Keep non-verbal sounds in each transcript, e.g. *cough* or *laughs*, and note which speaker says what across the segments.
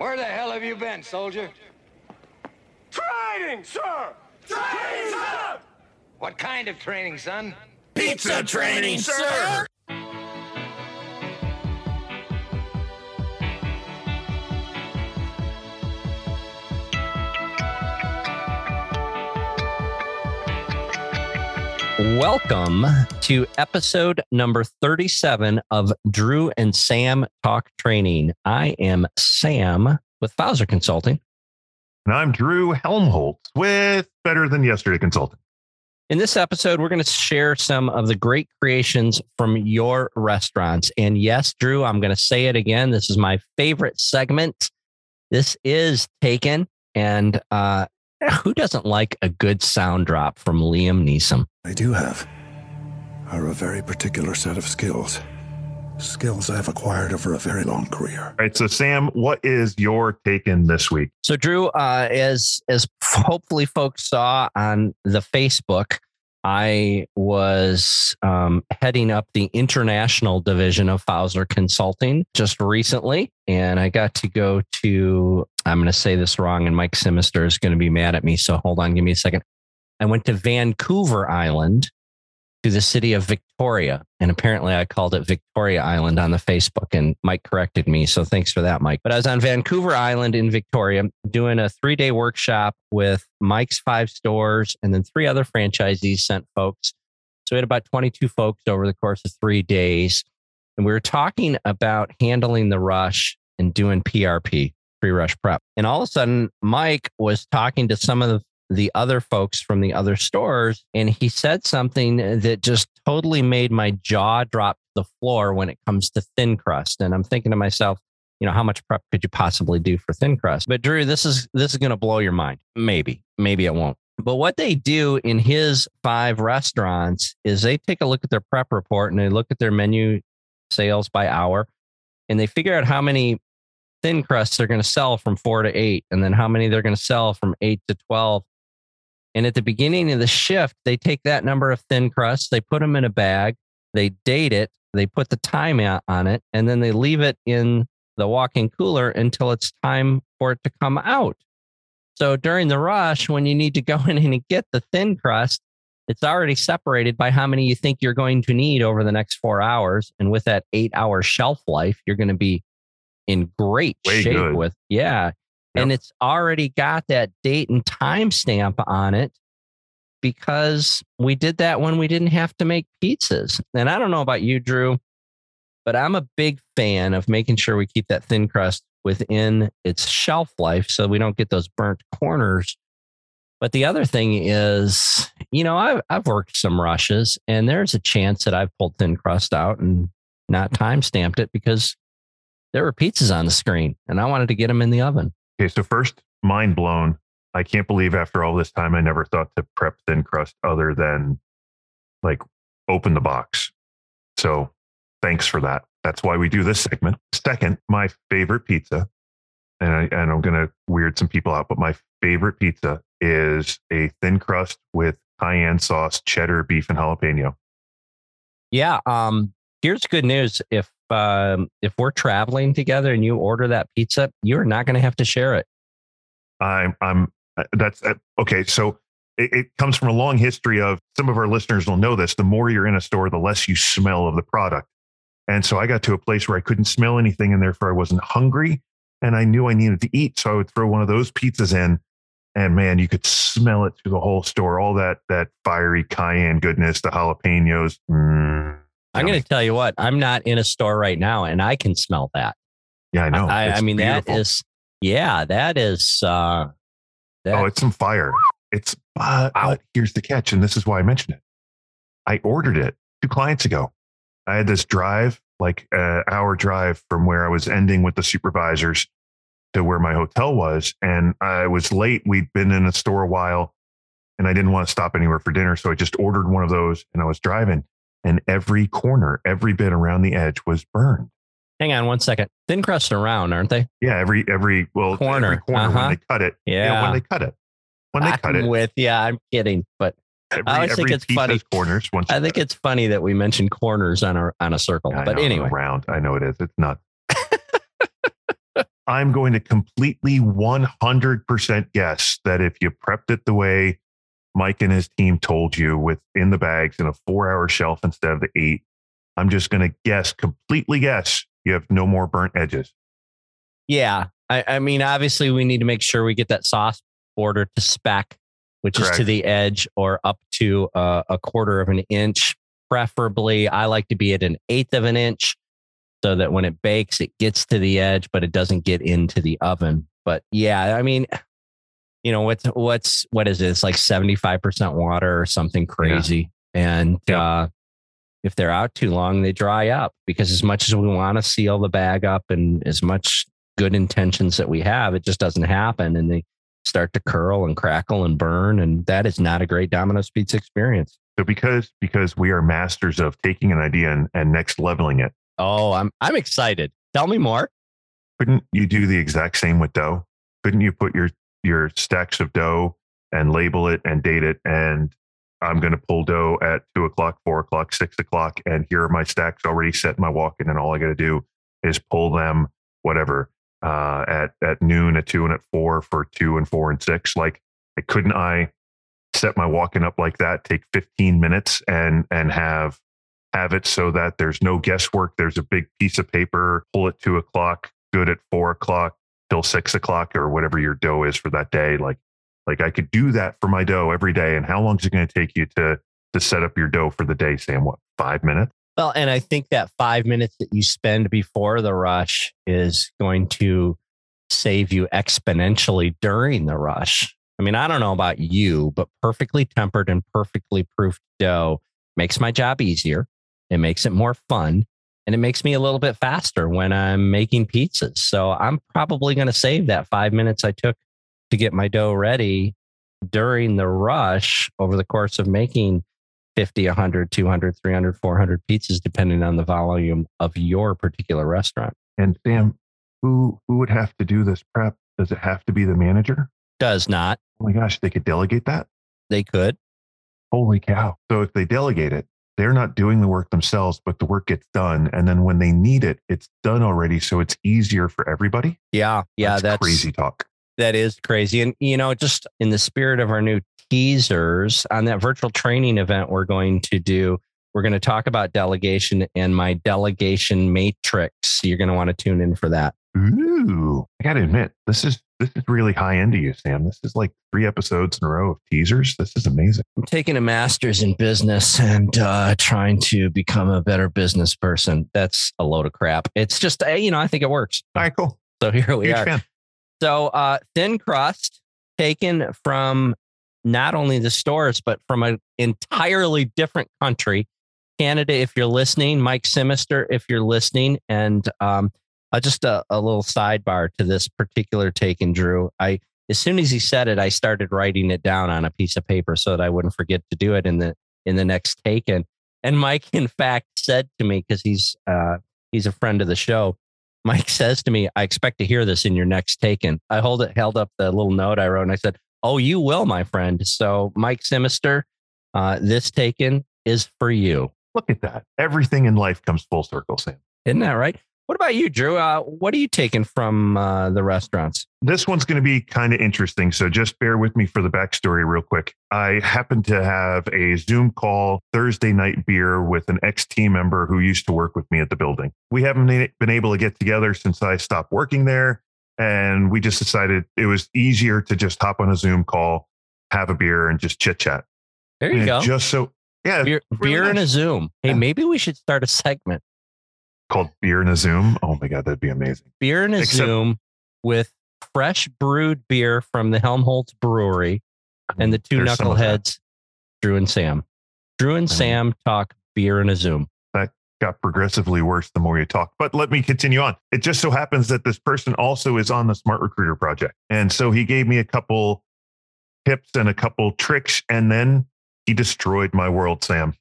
Speaker 1: Where the hell have you been, soldier?
Speaker 2: Training, sir! Training, sir!
Speaker 1: What kind of training, son?
Speaker 2: Pizza training, sir!
Speaker 3: Welcome to episode number 37 of Drew and Sam Talk Training. I am Sam with Fowler Consulting.
Speaker 4: And I'm Drew Helmholtz with Better Than Yesterday Consulting.
Speaker 3: In this episode, we're going to share some of the great creations from your restaurants. And yes, Drew, I'm going to say it again. This is my favorite segment. This is taken. And uh, who doesn't like a good sound drop from Liam Neeson?
Speaker 5: I do have are a very particular set of skills. Skills I've acquired over a very long career.
Speaker 4: All right. So, Sam, what is your take in this week?
Speaker 3: So, Drew, uh, as as hopefully folks saw on the Facebook, I was um, heading up the international division of Fowler Consulting just recently, and I got to go to. I'm going to say this wrong, and Mike Simister is going to be mad at me. So, hold on, give me a second. I went to Vancouver Island to the city of Victoria. And apparently I called it Victoria Island on the Facebook and Mike corrected me. So thanks for that, Mike. But I was on Vancouver Island in Victoria doing a three day workshop with Mike's five stores and then three other franchisees sent folks. So we had about 22 folks over the course of three days. And we were talking about handling the rush and doing PRP, pre rush prep. And all of a sudden, Mike was talking to some of the the other folks from the other stores. And he said something that just totally made my jaw drop to the floor when it comes to thin crust. And I'm thinking to myself, you know, how much prep could you possibly do for thin crust? But Drew, this is this is going to blow your mind. Maybe, maybe it won't. But what they do in his five restaurants is they take a look at their prep report and they look at their menu sales by hour and they figure out how many thin crusts they're going to sell from four to eight, and then how many they're going to sell from eight to 12. And at the beginning of the shift, they take that number of thin crusts, they put them in a bag, they date it, they put the time on it, and then they leave it in the walk-in cooler until it's time for it to come out. So during the rush, when you need to go *laughs* in and get the thin crust, it's already separated by how many you think you're going to need over the next four hours. And with that eight hour shelf life, you're going to be in great
Speaker 4: Way
Speaker 3: shape
Speaker 4: good.
Speaker 3: with, yeah. And it's already got that date and time stamp on it because we did that when we didn't have to make pizzas. And I don't know about you, Drew, but I'm a big fan of making sure we keep that thin crust within its shelf life so we don't get those burnt corners. But the other thing is, you know, I've, I've worked some rushes and there's a chance that I've pulled thin crust out and not time stamped it because there were pizzas on the screen and I wanted to get them in the oven.
Speaker 4: Okay. So, first, mind blown. I can't believe after all this time, I never thought to prep thin crust other than like open the box. So, thanks for that. That's why we do this segment. Second, my favorite pizza, and, I, and I'm going to weird some people out, but my favorite pizza is a thin crust with cayenne sauce, cheddar, beef, and jalapeno.
Speaker 3: Yeah. Um, here's good news. If um, if we're traveling together and you order that pizza, you're not going to have to share it.
Speaker 4: I'm, I'm, uh, that's uh, okay. So it, it comes from a long history of some of our listeners will know this. The more you're in a store, the less you smell of the product. And so I got to a place where I couldn't smell anything, and therefore I wasn't hungry, and I knew I needed to eat. So I would throw one of those pizzas in, and man, you could smell it through the whole store. All that that fiery cayenne goodness, the jalapenos. Mm,
Speaker 3: I'm going to tell you what. I'm not in a store right now, and I can smell that.
Speaker 4: yeah, I know.
Speaker 3: I, I mean, that
Speaker 4: beautiful.
Speaker 3: is, yeah, that is. Uh, that,
Speaker 4: Oh, it's some fire. It's but, but here's the catch, and this is why I mentioned it. I ordered it two clients ago. I had this drive, like an hour drive from where I was ending with the supervisors to where my hotel was, and I was late. We'd been in a store a while, and I didn't want to stop anywhere for dinner, so I just ordered one of those, and I was driving, and every corner, every bit around the edge was burned.
Speaker 3: hang on one second. Thin crust around, aren't they?
Speaker 4: Yeah, every every well
Speaker 3: Corner,
Speaker 4: every corner
Speaker 3: uh-huh.
Speaker 4: when they cut it.
Speaker 3: Yeah.
Speaker 4: when they cut it. When they cut
Speaker 3: I'm
Speaker 4: it,
Speaker 3: with yeah, I'm kidding, but
Speaker 4: every,
Speaker 3: I always think it's funny.
Speaker 4: corners. Once
Speaker 3: I think
Speaker 4: cut it.
Speaker 3: it's funny that we mentioned corners on a on a circle.
Speaker 4: I
Speaker 3: but
Speaker 4: know,
Speaker 3: anyway,
Speaker 4: round. I know it is. It's not. *laughs* I'm going to completely 100% guess that if you prepped it the way Mike and his team told you with in the bags in a four hour shelf instead of the eight, I'm just going to guess, completely guess, you have no more burnt edges.
Speaker 3: Yeah. I, I mean, obviously, we need to make sure we get that sauce border to spec, which is to the edge or up to uh, a quarter of an inch. Preferably, I like to be at an eighth of an inch so that when it bakes, it gets to the edge, but it doesn't get into the oven. But yeah, I mean, you know, what's, what's, what is it? It's like 75% water or something crazy. And,
Speaker 4: Yeah.
Speaker 3: uh, if they're out too long, they dry up because as much as we want to seal the bag up and as much good intentions that we have, it just doesn't happen. And they start to curl and crackle and burn. And that is not a great Domino's pizza experience.
Speaker 4: So because because we are masters of taking an idea and, and next leveling it,
Speaker 3: Oh, I'm I'm excited. Tell me more.
Speaker 4: couldn't you do the exact same with dough? Couldn't you put your your stacks of dough and label it and date it? And I'm going to pull dough at two o'clock, four o'clock, six o'clock, and here are my stacks already set in my walk-in, and all I got to do is pull them, whatever, uh, at at noon, at two, and at four for two and four and six. Like, couldn't I set my walk-in up like that? Take 15 minutes and and have have it so that there's no guesswork. There's a big piece of paper. Pull at two o'clock. Good at four o'clock till six o'clock or whatever your dough is for that day. Like, like I could do that for my dough every day. And how long is it going to take you to to set up your dough for the day, Sam? What five minutes?
Speaker 3: Well, and I think that five minutes that you spend before the rush is going to save you exponentially during the rush. I mean, I don't know about you, but perfectly tempered and perfectly proofed dough makes my job easier. It makes it more fun and it makes me a little bit faster when I'm making pizzas. So I'm probably going to save that five minutes I took to get my dough ready during the rush over the course of making 50, 100, 200, 300, 400 pizzas, depending on the volume of your particular restaurant.
Speaker 4: And Sam, who who would have to do this prep? Does it have to be the manager?
Speaker 3: Does not.
Speaker 4: Oh my gosh, they could delegate that.
Speaker 3: They could.
Speaker 4: Holy cow! So if they delegate it, they're not doing the work themselves, but the work gets done, and then when they need it, it's done already. So it's easier for everybody.
Speaker 3: Yeah. Yeah. That's,
Speaker 4: crazy talk.
Speaker 3: That is crazy. And, you know, just in the spirit of our new teasers on that virtual training event we're going to do, we're going to talk about delegation and my delegation matrix. You're going to want to tune in for that.
Speaker 4: Ooh, I got to admit, this is this is really high end to you, Sam. This is like three episodes in a row of teasers. This is amazing.
Speaker 3: I'm taking a master's in business and uh, trying to become a better business person. That's a load of crap. It's just, uh, you know, I think it works.
Speaker 4: All right, cool.
Speaker 3: So here we
Speaker 4: Huge
Speaker 3: are.
Speaker 4: fan.
Speaker 3: So uh, thin crust taken from not only the stores, but from an entirely different country. Canada, if you're listening, Mike Simister, if you're listening, and um, uh, just a, a little sidebar to this particular take and Drew. I as soon as he said it, I started writing it down on a piece of paper so that I wouldn't forget to do it in the in the next take. And and Mike, *laughs* in fact, said to me because he's uh, he's a friend of the show. Mike *laughs* says to me, "I expect to hear this in your next taken." I hold it, held up the little note I wrote, and I said, "Oh, you will, my friend." So, Mike Simister, uh, this taken is for you.
Speaker 4: Look at that. Everything in life comes full circle, Sam.
Speaker 3: Isn't that right? What about you, Drew? Uh, what are you taking from uh, the restaurants?
Speaker 4: This one's going to be kind of interesting. So just bear with me for the backstory, real quick. I happened to have a Zoom call Thursday night beer with an ex team member who used to work with me at the building. We haven't been able to get together since I stopped working there. And we just decided it was easier to just hop on a Zoom call, have a beer, and just chit chat.
Speaker 3: There you go.
Speaker 4: Just so, yeah,
Speaker 3: beer,
Speaker 4: really
Speaker 3: beer and a. Zoom. Hey,
Speaker 4: Yeah.
Speaker 3: maybe we should start a segment.
Speaker 4: Called Beer in a Zoom. Oh my God, that'd be amazing.
Speaker 3: Beer in a
Speaker 4: Except-
Speaker 3: Zoom with fresh brewed beer from the Helmholtz Brewery and the two
Speaker 4: There's some of that.
Speaker 3: knuckleheads, Drew and Sam. Drew and. Sam talk beer in a Zoom.
Speaker 4: That got progressively worse the more you talk. But let me continue on. It just so happens that this person also is on the Smart Recruiter project. And so he gave me a couple tips and a couple tricks, and then he destroyed my world, Sam.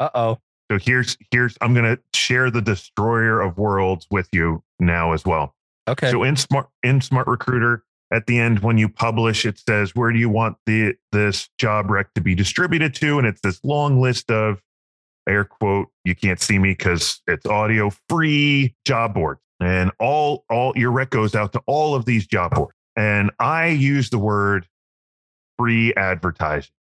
Speaker 3: Uh oh.
Speaker 4: So here's here's I'm gonna share the destroyer of worlds with you now as well.
Speaker 3: Okay.
Speaker 4: So in smart in Smart Recruiter, at the end when you publish, it says where do you want the this job rec to be distributed to, and it's this long list of air quote, you can't see me because it's audio free job board. And all all your rec goes out to all of these job boards. And I use the word free advertising.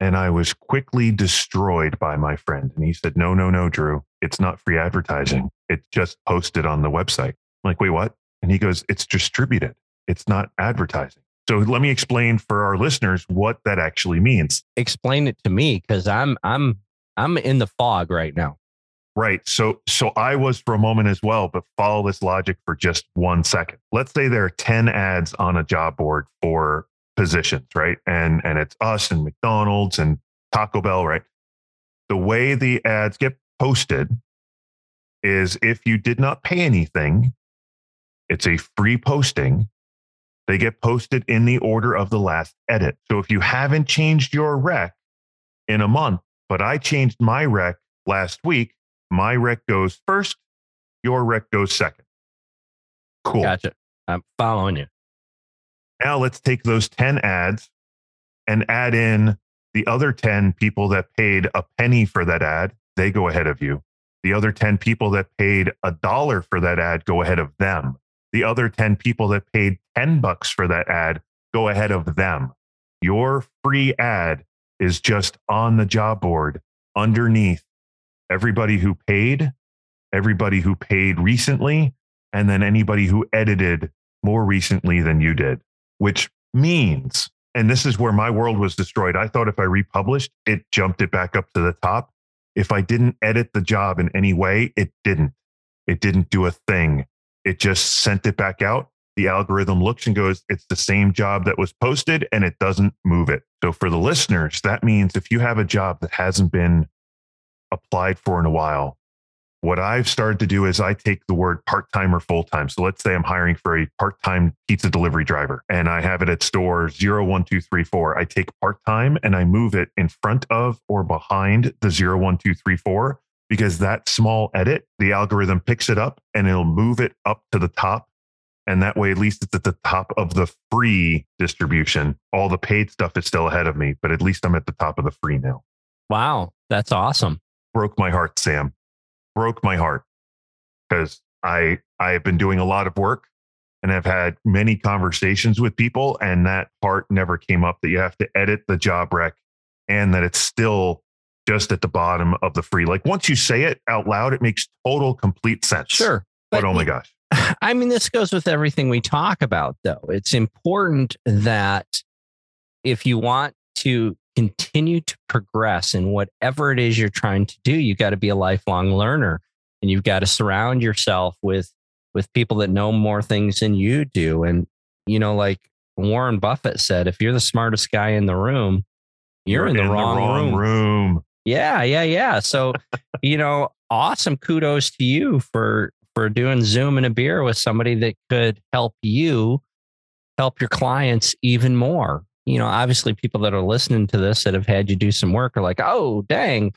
Speaker 4: And I was quickly destroyed by my friend. And he said, No, no, no, Drew, it's not free advertising. It's just posted on the website. I'm like, wait, what? And he goes, It's distributed. It's not advertising. So let me explain for our listeners what that actually means.
Speaker 3: Explain it to me because I'm I'm I'm in the fog right now.
Speaker 4: Right. So so I was for a moment as well, but follow this logic for just one second. Let's say there are 10 ads on a job board for positions, right? And and it's us and McDonald's and Taco Bell, right? The way the ads get posted is if you did not pay anything, it's a free posting. They get posted in the order of the last edit. So if you haven't changed your rec in a month, but I changed my rec last week, my rec goes first, your rec goes second. Cool.
Speaker 3: Gotcha. I'm following you.
Speaker 4: Now let's take those 10 ads and add in the other 10 people that paid a penny for that ad. They go ahead of you. The other 10 people that paid a dollar for that ad go ahead of them. The other 10 people that paid 10 bucks for that ad go ahead of them. Your free ad is just on the job board underneath everybody who paid, everybody who paid recently, and then anybody who edited more recently than you did, which means, and this is where my world was destroyed. I thought if I republished, it jumped it back up to the top. If I didn't edit the job in any way, it didn't. It didn't do a thing. It just sent it back out. The algorithm looks and goes, it's the same job that was posted and it doesn't move it. So for the listeners, that means if you have a job that hasn't been applied for in a while, what I've started to do is I take the word part time or full time. So let's say I'm hiring for a part time pizza delivery driver and I have it at store 01234. I take part time and I move it in front of or behind the 01234 because that small edit, the algorithm picks it up and it'll move it up to the top. And that way, at least it's at the top of the free distribution. All the paid stuff is still ahead of me, but at least I'm at the top of the free now.
Speaker 3: Wow. That's awesome.
Speaker 4: Broke my heart, Sam broke my heart because I I have been doing a lot of work and I've had many conversations with people, and that part never came up that you have to edit the job rec and that it's still just at the bottom of the free. Like once you say it out loud, it makes total complete sense.
Speaker 3: Sure.
Speaker 4: But, but oh my gosh. *laughs*
Speaker 3: I mean, this goes with everything we talk about, though. It's important that if you want to continue to progress in whatever it is you're trying to do, you got to be a lifelong learner and you've got to surround yourself with with people that know more things than you do. And you know, like Warren Buffett said, if you're the smartest guy in the room, you're, you're in, the, in wrong the wrong, room.
Speaker 4: room.
Speaker 3: Yeah, yeah, yeah. So, you know, awesome kudos to you for for doing Zoom and a beer with somebody that could help you help your clients even more you know, obviously people that are listening to this that have had you do some work are like, oh, dang.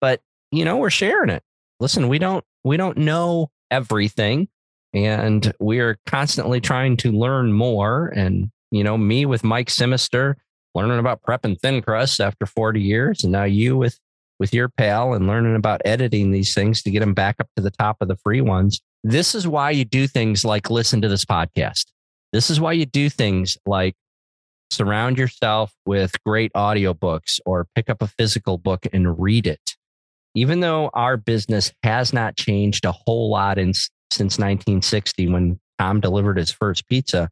Speaker 3: But, you know, we're sharing it. Listen, we don't, we don't know everything and we are constantly trying to learn more. And, you know, me with Mike Simister learning about prep and thin crust after 40 years. And now you with, with your pal and learning about editing these things to get them back up to the top of the free ones. This is why you do things like listen to this podcast. This is why you do things like surround yourself with great audiobooks or pick up a physical book and read it. Even though our business has not changed a whole lot in, since 1960 when Tom delivered his first pizza,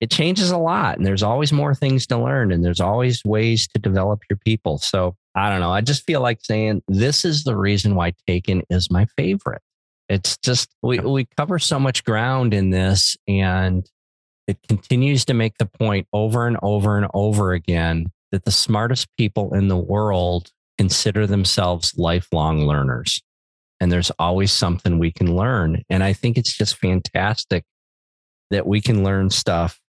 Speaker 3: it changes a lot and there's always more things to learn and there's always ways to develop your people. So I don't know. I just feel like saying this is the reason why Taken is my favorite. It's just we, we cover so much ground in this and it continues to make the point over and over and over again that the smartest people in the world consider themselves lifelong learners. And there's always something we can learn. And I think it's just fantastic that we can learn stuff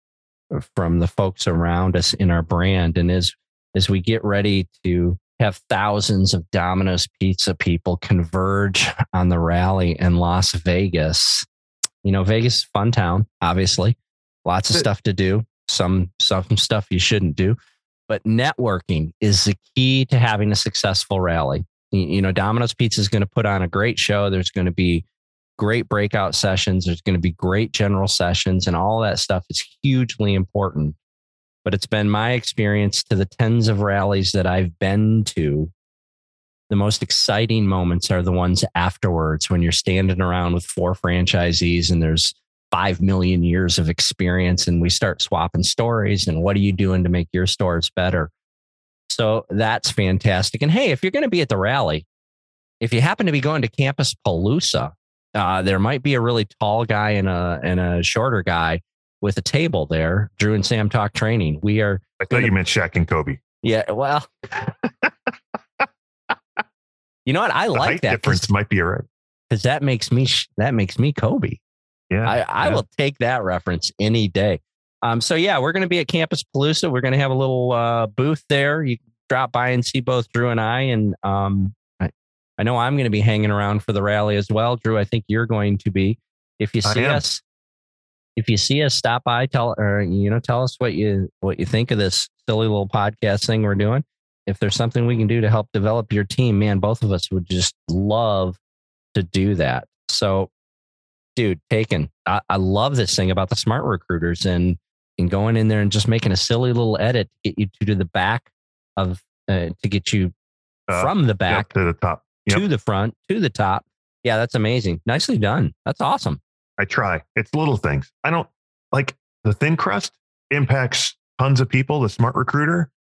Speaker 3: from the folks around us in our brand. And as, as we get ready to have thousands of Domino's pizza people converge on the rally in Las Vegas, you know, Vegas is fun town, obviously lots of stuff to do, some some stuff you shouldn't do. But networking is the key to having a successful rally. You know, Domino's Pizza is going to put on a great show. There's going to be great breakout sessions. There's going to be great general sessions, and all that stuff is hugely important. But it's been my experience to the tens of rallies that I've been to. The most exciting moments are the ones afterwards when you're standing around with four franchisees and there's 5 million years of experience and we start swapping stories and what are you doing to make your stores better? So that's fantastic. And hey if you're going to be at the rally if you happen to be going to campus palooza uh, there might be a really tall guy and a and a shorter guy with a table there drew and sam talk training. We are
Speaker 4: I thought you meant Shaq and Kobe.
Speaker 3: yeah well *laughs* you know what? I
Speaker 4: The
Speaker 3: like that
Speaker 4: difference might be right.
Speaker 3: Because that makes me that makes me kobe
Speaker 4: Yeah.
Speaker 3: I, I
Speaker 4: yeah.
Speaker 3: will take that reference any day. Um, so yeah, we're going to be at Campus Palooza. We're going to have a little uh, booth there. You can drop by and see both Drew and I. And um, I, I know I'm going to be hanging around for the rally as well. Drew, I think you're going to be. If you see us, if you see us, stop by. Tell or you know, tell us what you what you think of this silly little podcast thing we're doing. If there's something we can do to help develop your team, man, both of us would just love to do that. So dude, taken. I, I love this thing about the smart recruiters and and going in there and just making a silly little edit to get you to, to the back of uh, to get you
Speaker 4: Uh,
Speaker 3: from the
Speaker 4: Yep,
Speaker 3: back
Speaker 4: to the top. Yep.
Speaker 3: to the front to the top. Yeah, that's amazing. Nicely done. That's awesome.
Speaker 4: I try. It's little things. I don't like the thin crust impacts tons of people. The smart recruiter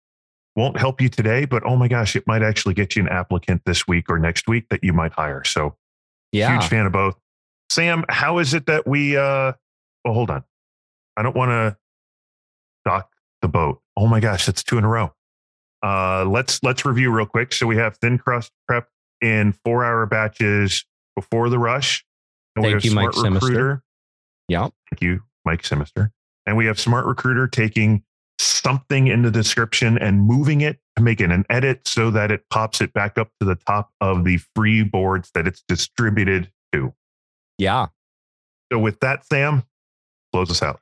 Speaker 4: won't help you today, but oh my gosh, it might actually get you an applicant this week or next week that you might hire. So
Speaker 3: Yeah.
Speaker 4: huge fan of both. Sam, how is it that we uh well hold on. I don't want to dock the boat. Oh my gosh, that's two in a row. Uh let's let's review real quick. So we have thin crust prep in four hour batches before the rush. And we
Speaker 3: Thank
Speaker 4: have
Speaker 3: you, Mike
Speaker 4: Smart
Speaker 3: Simister.
Speaker 4: Recruiter.
Speaker 3: Yep.
Speaker 4: Thank you, Mike Simister. And we have Smart Recruiter taking something in the description and moving it to make it an edit so that it pops it back up to the top of the free boards that it's distributed to.
Speaker 3: Yeah.
Speaker 4: So with that, Sam, close us out.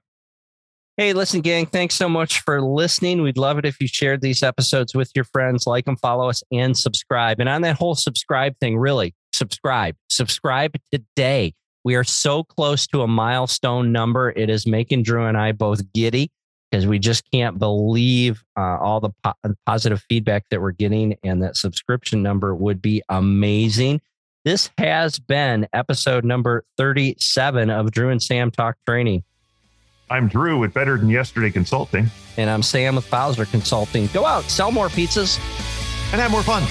Speaker 3: Hey, listen, gang, thanks so much for listening. We'd love it if you shared these episodes with your friends, like them, follow us, and subscribe. And on that whole subscribe thing, really, subscribe. Subscribe today. We are so close to a milestone number. It is making Drew and I both giddy because we just can't believe uh, all the po- positive feedback that we're getting, and that subscription number would be amazing. This has been episode number 37 of Drew and Sam Talk Training.
Speaker 4: I'm Drew with Better Than Yesterday Consulting
Speaker 3: And I'm Sam with Bowser Consulting. Go out, sell more pizzas.
Speaker 4: and have more fun.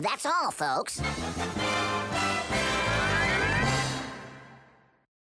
Speaker 6: That's all, folks.